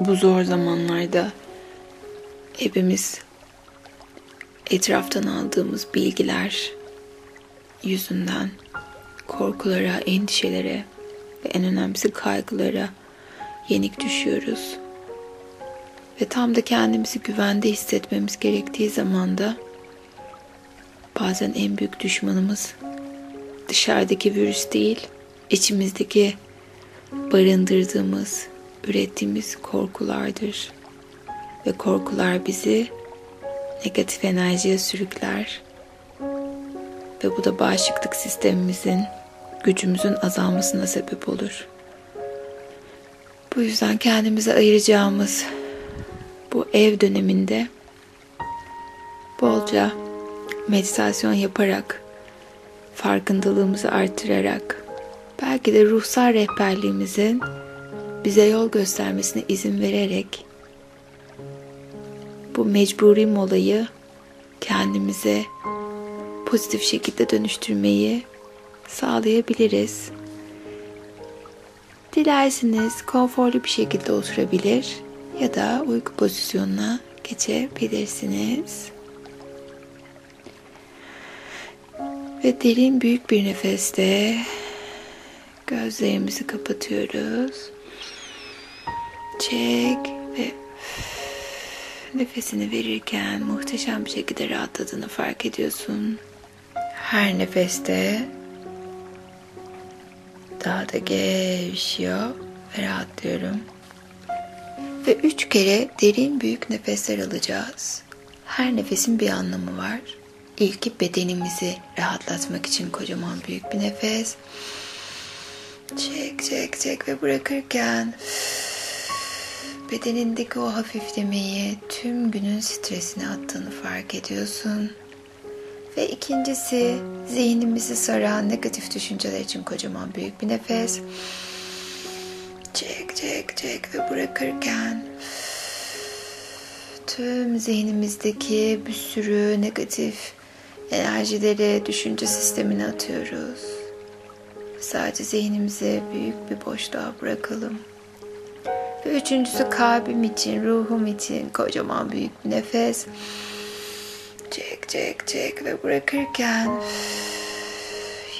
bu zor zamanlarda hepimiz etraftan aldığımız bilgiler yüzünden korkulara, endişelere ve en önemlisi kaygılara yenik düşüyoruz. Ve tam da kendimizi güvende hissetmemiz gerektiği zamanda bazen en büyük düşmanımız dışarıdaki virüs değil, içimizdeki barındırdığımız, ürettiğimiz korkulardır. Ve korkular bizi negatif enerjiye sürükler. Ve bu da bağışıklık sistemimizin, gücümüzün azalmasına sebep olur. Bu yüzden kendimize ayıracağımız bu ev döneminde bolca meditasyon yaparak, farkındalığımızı artırarak, belki de ruhsal rehberliğimizin bize yol göstermesine izin vererek bu mecburi molayı kendimize pozitif şekilde dönüştürmeyi sağlayabiliriz. Dilerseniz konforlu bir şekilde oturabilir ya da uyku pozisyonuna geçebilirsiniz. Ve derin büyük bir nefeste gözlerimizi kapatıyoruz. Çek ve nefesini verirken muhteşem bir şekilde rahatladığını fark ediyorsun. Her nefeste daha da gevşiyor ve rahatlıyorum. Ve üç kere derin büyük nefesler alacağız. Her nefesin bir anlamı var. İlki bedenimizi rahatlatmak için kocaman büyük bir nefes. Çek çek çek ve bırakırken bedenindeki o hafiflemeyi tüm günün stresini attığını fark ediyorsun. Ve ikincisi zihnimizi saran negatif düşünceler için kocaman büyük bir nefes. Çek çek çek ve bırakırken tüm zihnimizdeki bir sürü negatif enerjileri düşünce sistemine atıyoruz. Sadece zihnimize büyük bir boşluğa bırakalım. Ve üçüncüsü kalbim için, ruhum için kocaman büyük bir nefes. Çek çek çek ve bırakırken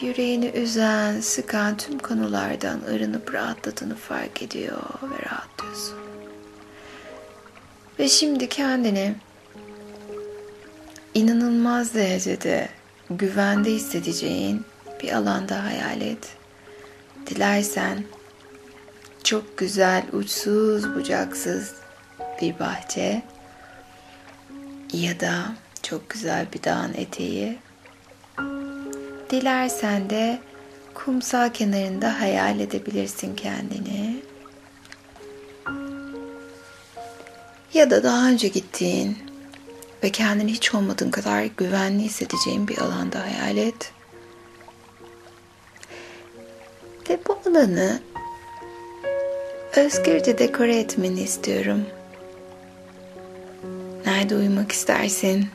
yüreğini üzen, sıkan tüm konulardan arınıp rahatladığını fark ediyor ve rahatlıyorsun. Ve şimdi kendini inanılmaz derecede güvende hissedeceğin bir alanda hayal et. Dilersen çok güzel, uçsuz, bucaksız bir bahçe ya da çok güzel bir dağın eteği. Dilersen de kumsal kenarında hayal edebilirsin kendini. Ya da daha önce gittiğin ve kendini hiç olmadığın kadar güvenli hissedeceğin bir alanda hayal et. Ve bu alanı özgürce dekore etmeni istiyorum. Nerede uyumak istersin?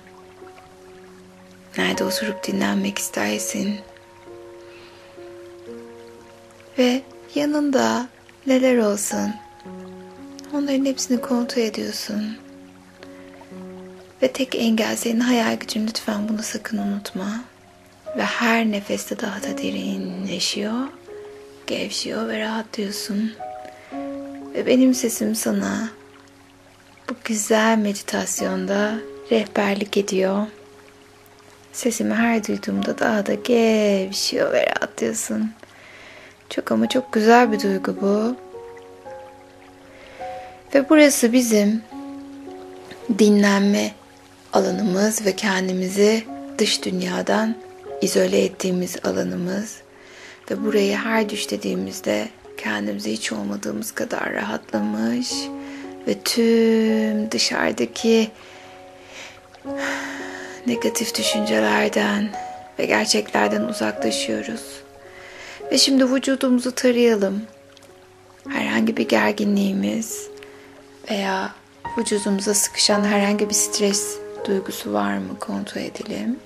Nerede oturup dinlenmek istersin? Ve yanında neler olsun? Onların hepsini kontrol ediyorsun. Ve tek engel senin hayal gücün lütfen bunu sakın unutma. Ve her nefeste daha da derinleşiyor, gevşiyor ve rahatlıyorsun. Ve benim sesim sana bu güzel meditasyonda rehberlik ediyor. Sesimi her duyduğumda daha da gevşiyor ve rahatlıyorsun. Çok ama çok güzel bir duygu bu. Ve burası bizim dinlenme alanımız ve kendimizi dış dünyadan izole ettiğimiz alanımız ve burayı her düş dediğimizde kendimizi hiç olmadığımız kadar rahatlamış ve tüm dışarıdaki negatif düşüncelerden ve gerçeklerden uzaklaşıyoruz. Ve şimdi vücudumuzu tarayalım. Herhangi bir gerginliğimiz veya vücudumuza sıkışan herhangi bir stres duygusu var mı kontrol edelim.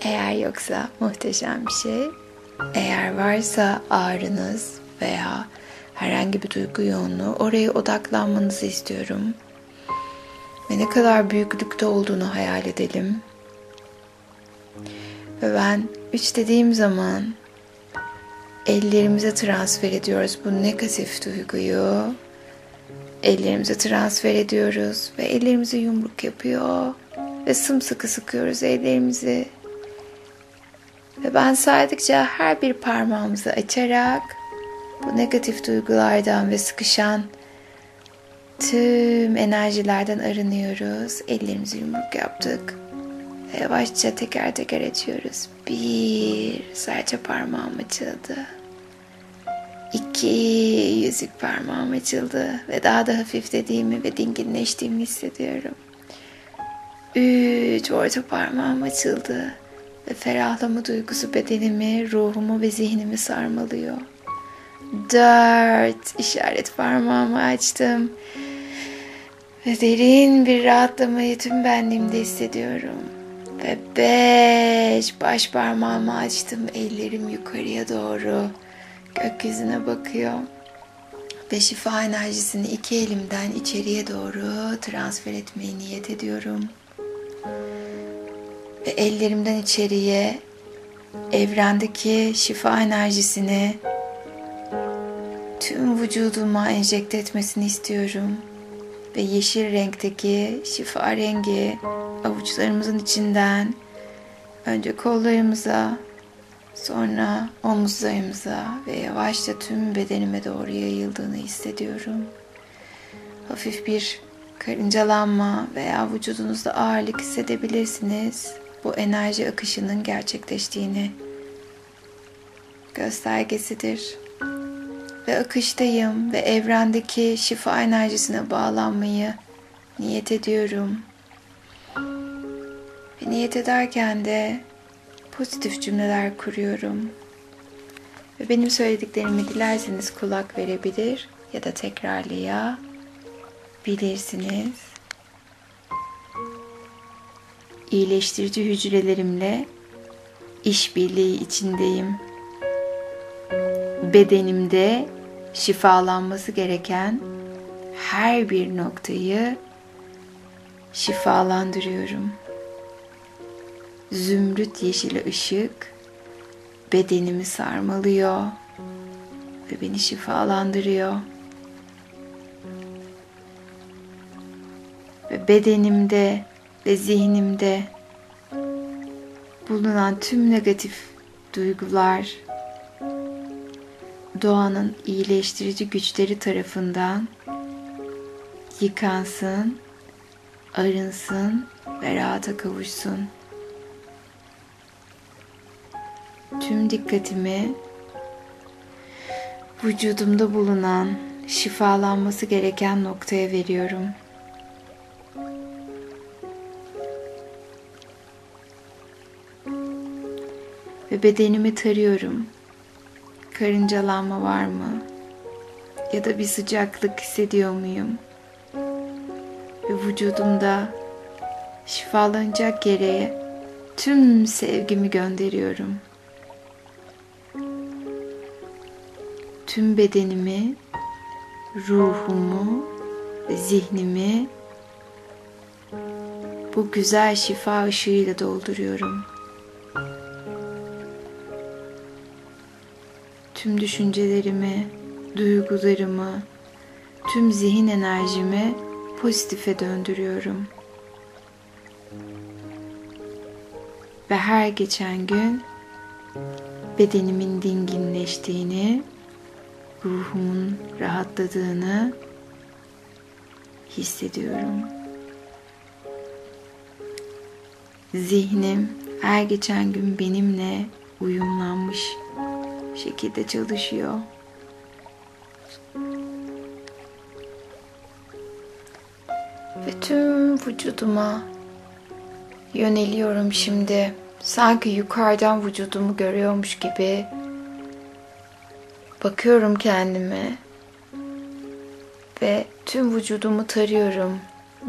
Eğer yoksa muhteşem bir şey. Eğer varsa ağrınız veya herhangi bir duygu yoğunluğu oraya odaklanmanızı istiyorum. Ve ne kadar büyüklükte olduğunu hayal edelim. Ve ben üç dediğim zaman ellerimize transfer ediyoruz bu negatif duyguyu. Ellerimize transfer ediyoruz ve ellerimizi yumruk yapıyor ve sımsıkı sıkıyoruz ellerimizi. Ve ben saydıkça her bir parmağımızı açarak bu negatif duygulardan ve sıkışan tüm enerjilerden arınıyoruz. Ellerimizi yumruk yaptık. Ve yavaşça teker teker açıyoruz. Bir serçe parmağım açıldı. İki yüzük parmağım açıldı ve daha da hafiflediğimi ve dinginleştiğimi hissediyorum. Üç orta parmağım açıldı ve ferahlama duygusu bedenimi, ruhumu ve zihnimi sarmalıyor. Dört işaret parmağımı açtım ve derin bir rahatlamayı tüm benliğimde hissediyorum. Ve beş baş parmağımı açtım, ellerim yukarıya doğru gökyüzüne bakıyor. Ve şifa enerjisini iki elimden içeriye doğru transfer etmeyi niyet ediyorum. Ve ellerimden içeriye evrendeki şifa enerjisini tüm vücuduma enjekte etmesini istiyorum. Ve yeşil renkteki şifa rengi avuçlarımızın içinden önce kollarımıza, sonra omuzlarımıza ve yavaşça tüm bedenime doğru yayıldığını hissediyorum. Hafif bir karıncalanma veya vücudunuzda ağırlık hissedebilirsiniz. Bu enerji akışının gerçekleştiğini göstergesidir. Ve akıştayım ve evrendeki şifa enerjisine bağlanmayı niyet ediyorum. Ve niyet ederken de pozitif cümleler kuruyorum. Ve benim söylediklerimi dilerseniz kulak verebilir ya da tekrarlayabilirsiniz. İyileştirici hücrelerimle işbirliği içindeyim. Bedenimde şifalanması gereken her bir noktayı şifalandırıyorum zümrüt yeşili ışık bedenimi sarmalıyor ve beni şifalandırıyor. Ve bedenimde ve zihnimde bulunan tüm negatif duygular doğanın iyileştirici güçleri tarafından yıkansın, arınsın ve rahata kavuşsun. tüm dikkatimi vücudumda bulunan şifalanması gereken noktaya veriyorum. Ve bedenimi tarıyorum. Karıncalanma var mı? Ya da bir sıcaklık hissediyor muyum? Ve vücudumda şifalanacak yere tüm sevgimi gönderiyorum. tüm bedenimi, ruhumu zihnimi bu güzel şifa ışığıyla dolduruyorum. Tüm düşüncelerimi, duygularımı, tüm zihin enerjimi pozitife döndürüyorum. Ve her geçen gün bedenimin dinginleştiğini ruhumun rahatladığını hissediyorum. Zihnim her geçen gün benimle uyumlanmış şekilde çalışıyor. Ve tüm vücuduma yöneliyorum şimdi. Sanki yukarıdan vücudumu görüyormuş gibi Bakıyorum kendime ve tüm vücudumu tarıyorum.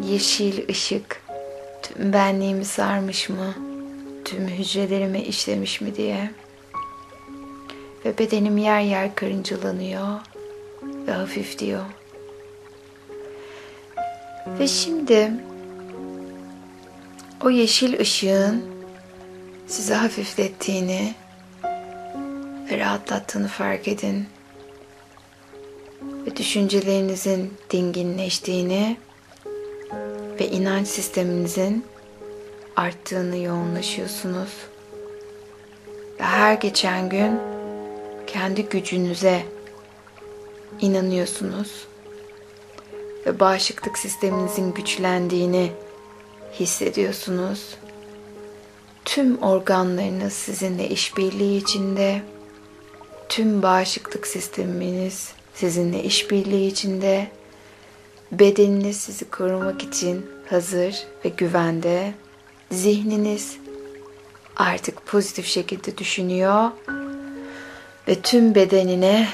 Yeşil ışık tüm benliğimi sarmış mı? Tüm hücrelerime işlemiş mi diye. Ve bedenim yer yer karıncalanıyor. ve hafifliyor. Ve şimdi o yeşil ışığın sizi hafiflettiğini ve rahatlattığını fark edin. Ve düşüncelerinizin dinginleştiğini ve inanç sisteminizin arttığını yoğunlaşıyorsunuz. Ve her geçen gün kendi gücünüze inanıyorsunuz. Ve bağışıklık sisteminizin güçlendiğini hissediyorsunuz. Tüm organlarınız sizinle işbirliği içinde. Tüm bağışıklık sisteminiz sizinle işbirliği içinde. Bedeniniz sizi korumak için hazır ve güvende. Zihniniz artık pozitif şekilde düşünüyor ve tüm bedenine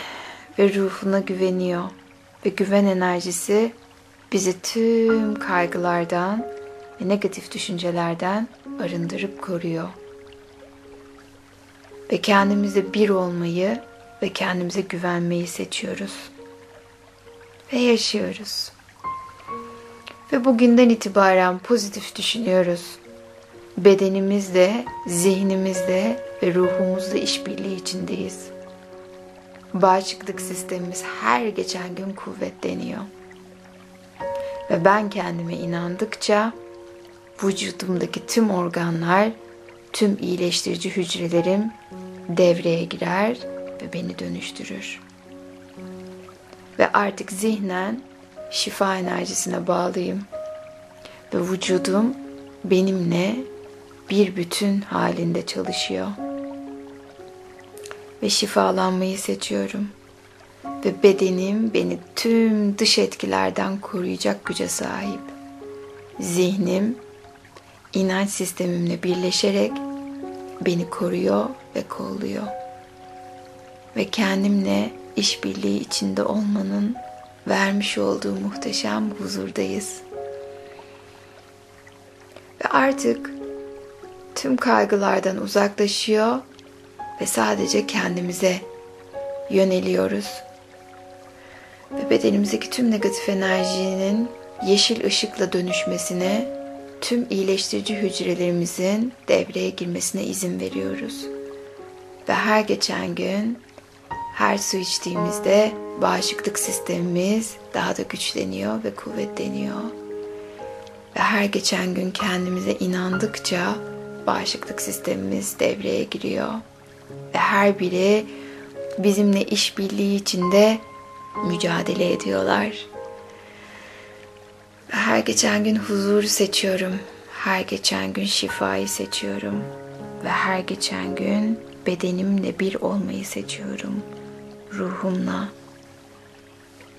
ve ruhuna güveniyor. Ve güven enerjisi bizi tüm kaygılardan ve negatif düşüncelerden arındırıp koruyor. Ve kendimize bir olmayı ve kendimize güvenmeyi seçiyoruz. Ve yaşıyoruz. Ve bugünden itibaren pozitif düşünüyoruz. Bedenimizde, zihnimizde ve ruhumuzda işbirliği içindeyiz. Bağışıklık sistemimiz her geçen gün kuvvetleniyor. Ve ben kendime inandıkça vücudumdaki tüm organlar, tüm iyileştirici hücrelerim devreye girer ve beni dönüştürür. Ve artık zihnen şifa enerjisine bağlıyım. Ve vücudum benimle bir bütün halinde çalışıyor. Ve şifalanmayı seçiyorum. Ve bedenim beni tüm dış etkilerden koruyacak güce sahip. Zihnim inanç sistemimle birleşerek beni koruyor ve kolluyor. Ve kendimle işbirliği içinde olmanın vermiş olduğu muhteşem huzurdayız. Ve artık tüm kaygılardan uzaklaşıyor ve sadece kendimize yöneliyoruz. Ve bedenimizdeki tüm negatif enerjinin yeşil ışıkla dönüşmesine, tüm iyileştirici hücrelerimizin devreye girmesine izin veriyoruz. Ve her geçen gün, her su içtiğimizde bağışıklık sistemimiz daha da güçleniyor ve kuvvetleniyor. Ve her geçen gün kendimize inandıkça bağışıklık sistemimiz devreye giriyor. Ve her biri bizimle işbirliği içinde mücadele ediyorlar. Her geçen gün huzuru seçiyorum. Her geçen gün şifayı seçiyorum. Ve her geçen gün bedenimle bir olmayı seçiyorum. Ruhumla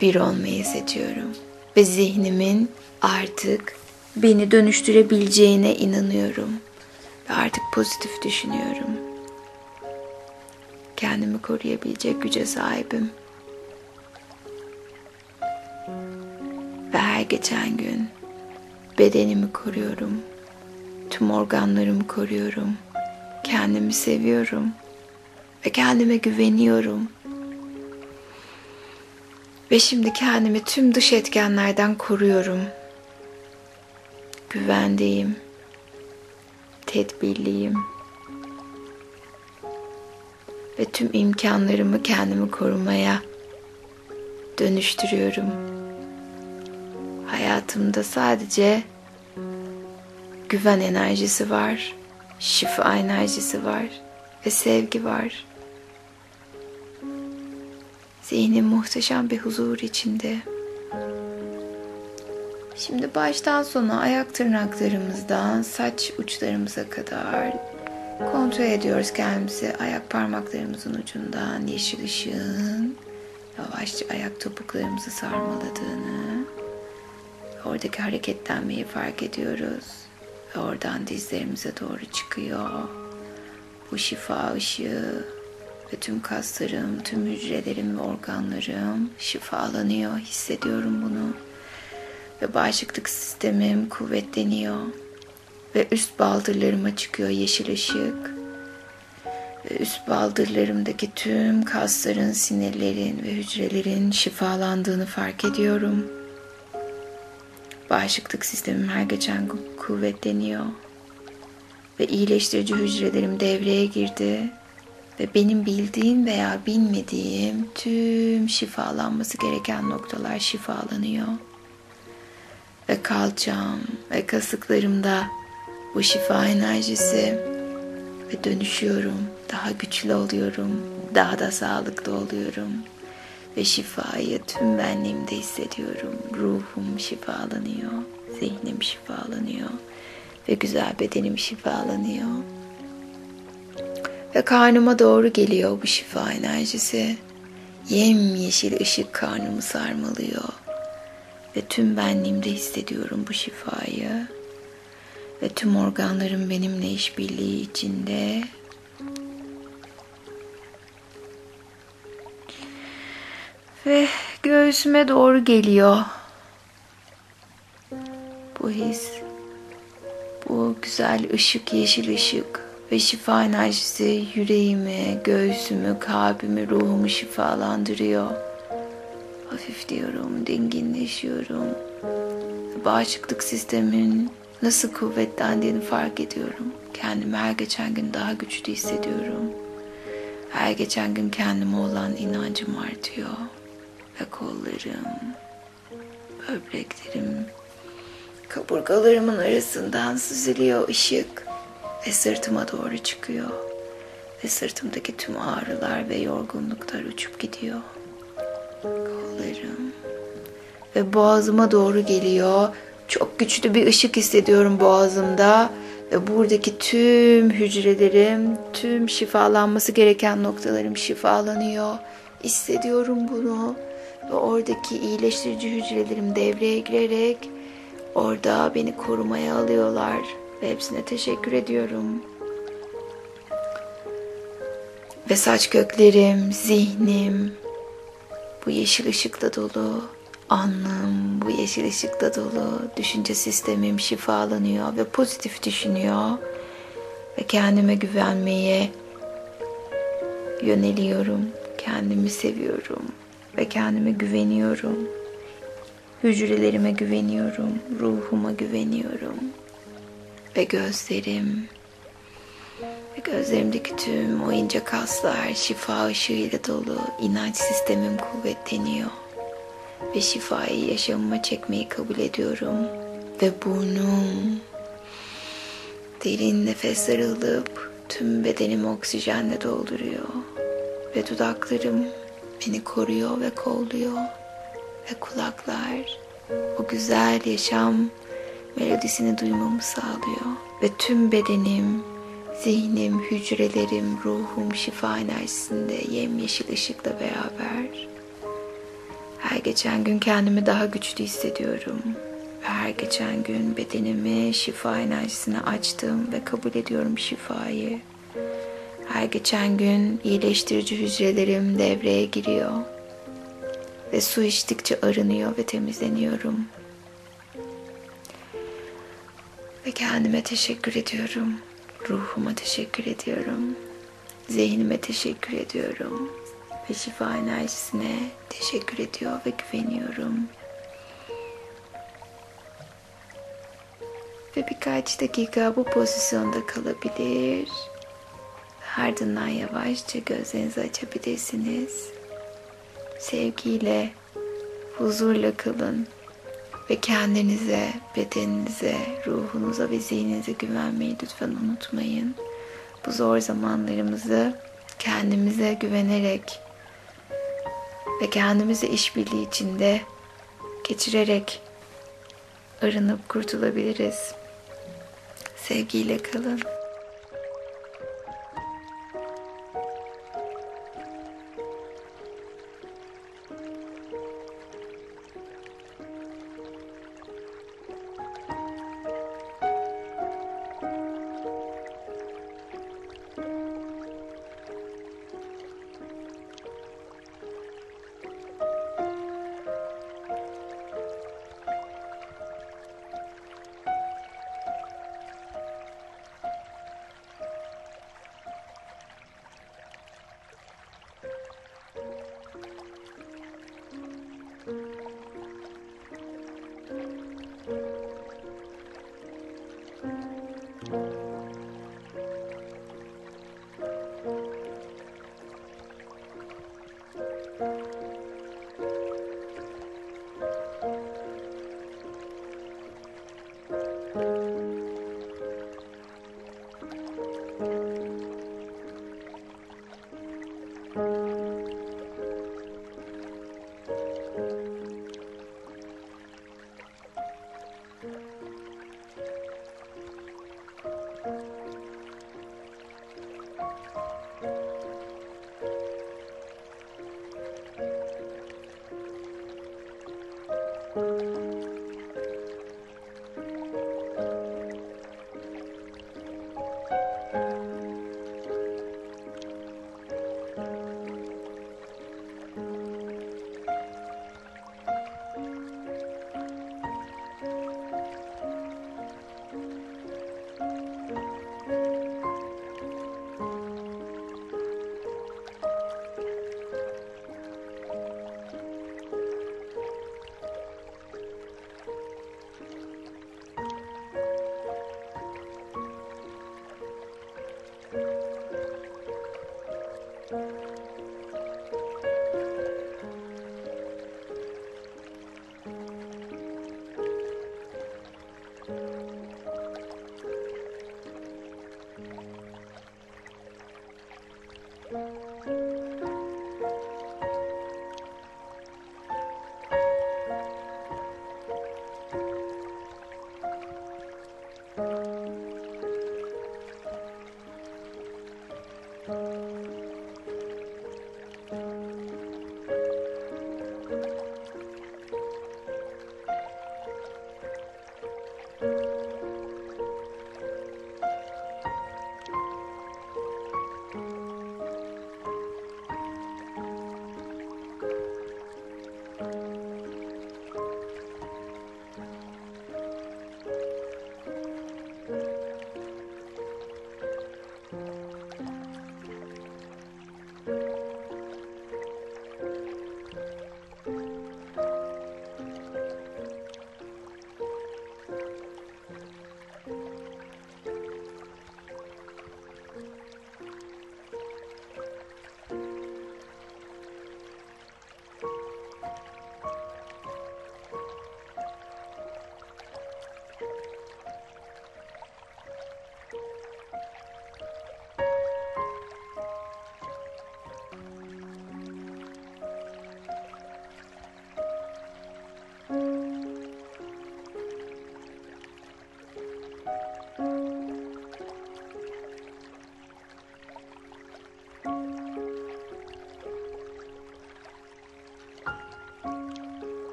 bir olmayı seçiyorum. Ve zihnimin artık beni dönüştürebileceğine inanıyorum. Ve artık pozitif düşünüyorum. Kendimi koruyabilecek güce sahibim. Ve her geçen gün bedenimi koruyorum. Tüm organlarımı koruyorum. Kendimi seviyorum. Ve kendime güveniyorum. Ve şimdi kendimi tüm dış etkenlerden koruyorum. Güvendeyim. Tedbirliyim. Ve tüm imkanlarımı kendimi korumaya dönüştürüyorum. Hayatımda sadece güven enerjisi var, şifa enerjisi var ve sevgi var. Zihnim muhteşem bir huzur içinde. Şimdi baştan sona ayak tırnaklarımızdan saç uçlarımıza kadar kontrol ediyoruz kendimizi. Ayak parmaklarımızın ucundan yeşil ışığın yavaşça ayak topuklarımızı sarmaladığını, oradaki hareketlenmeyi fark ediyoruz. Ve oradan dizlerimize doğru çıkıyor. Bu şifa ışığı ve tüm kaslarım, tüm hücrelerim ve organlarım şifalanıyor. Hissediyorum bunu. Ve bağışıklık sistemim kuvvetleniyor. Ve üst baldırlarıma çıkıyor yeşil ışık. üst baldırlarımdaki tüm kasların, sinirlerin ve hücrelerin şifalandığını fark ediyorum. Bağışıklık sistemim her geçen gün kuvvetleniyor. Ve iyileştirici hücrelerim devreye girdi. Ve benim bildiğim veya bilmediğim tüm şifalanması gereken noktalar şifalanıyor. Ve kalçam ve kasıklarımda bu şifa enerjisi ve dönüşüyorum. Daha güçlü oluyorum. Daha da sağlıklı oluyorum. Ve şifayı tüm benliğimde hissediyorum. Ruhum şifalanıyor. Zihnim şifalanıyor. Ve güzel bedenim şifalanıyor. Ve karnıma doğru geliyor bu şifa enerjisi. Yemyeşil ışık karnımı sarmalıyor. Ve tüm benliğimde hissediyorum bu şifayı. Ve tüm organlarım benimle işbirliği içinde. Ve göğsüme doğru geliyor. Bu his, bu güzel ışık, yeşil ışık ve şifa enerjisi yüreğimi, göğsümü, kalbimi, ruhumu şifalandırıyor. Hafif diyorum, dinginleşiyorum. Bağışıklık sistemin nasıl kuvvetlendiğini fark ediyorum. Kendimi her geçen gün daha güçlü hissediyorum. Her geçen gün kendime olan inancım artıyor. Ve kollarım, böbreklerim, kaburgalarımın arasından süzülüyor ışık ve sırtıma doğru çıkıyor. Ve sırtımdaki tüm ağrılar ve yorgunluklar uçup gidiyor. Kollarım ve boğazıma doğru geliyor. Çok güçlü bir ışık hissediyorum boğazımda ve buradaki tüm hücrelerim, tüm şifalanması gereken noktalarım şifalanıyor. Hissediyorum bunu ve oradaki iyileştirici hücrelerim devreye girerek orada beni korumaya alıyorlar ve hepsine teşekkür ediyorum. Ve saç köklerim, zihnim bu yeşil ışıkla dolu. Anlam bu yeşil ışıkla dolu. Düşünce sistemim şifalanıyor ve pozitif düşünüyor. Ve kendime güvenmeye yöneliyorum. Kendimi seviyorum ve kendime güveniyorum. Hücrelerime güveniyorum, ruhuma güveniyorum. Ve gözlerim ve gözlerimdeki tüm o ince kaslar şifa ışığıyla dolu. inanç sistemim kuvvetleniyor ve şifayı yaşamıma çekmeyi kabul ediyorum. Ve burnum derin nefesler alıp tüm bedenimi oksijenle dolduruyor. Ve dudaklarım beni koruyor ve kolluyor. Ve kulaklar o güzel yaşam melodisini duymamı sağlıyor. Ve tüm bedenim, zihnim, hücrelerim, ruhum şifa enerjisinde yemyeşil ışıkla beraber her geçen gün kendimi daha güçlü hissediyorum. Ve her geçen gün bedenimi şifa enerjisine açtım ve kabul ediyorum şifayı. Her geçen gün iyileştirici hücrelerim devreye giriyor. Ve su içtikçe arınıyor ve temizleniyorum. Ve kendime teşekkür ediyorum. Ruhuma teşekkür ediyorum. Zihnime teşekkür ediyorum ve şifa enerjisine teşekkür ediyor ve güveniyorum. Ve birkaç dakika bu pozisyonda kalabilir. Ardından yavaşça gözlerinizi açabilirsiniz. Sevgiyle, huzurla kalın ve kendinize, bedeninize, ruhunuza ve zihninize güvenmeyi lütfen unutmayın. Bu zor zamanlarımızı kendimize güvenerek ve kendimizi işbirliği içinde geçirerek arınıp kurtulabiliriz. Sevgiyle kalın.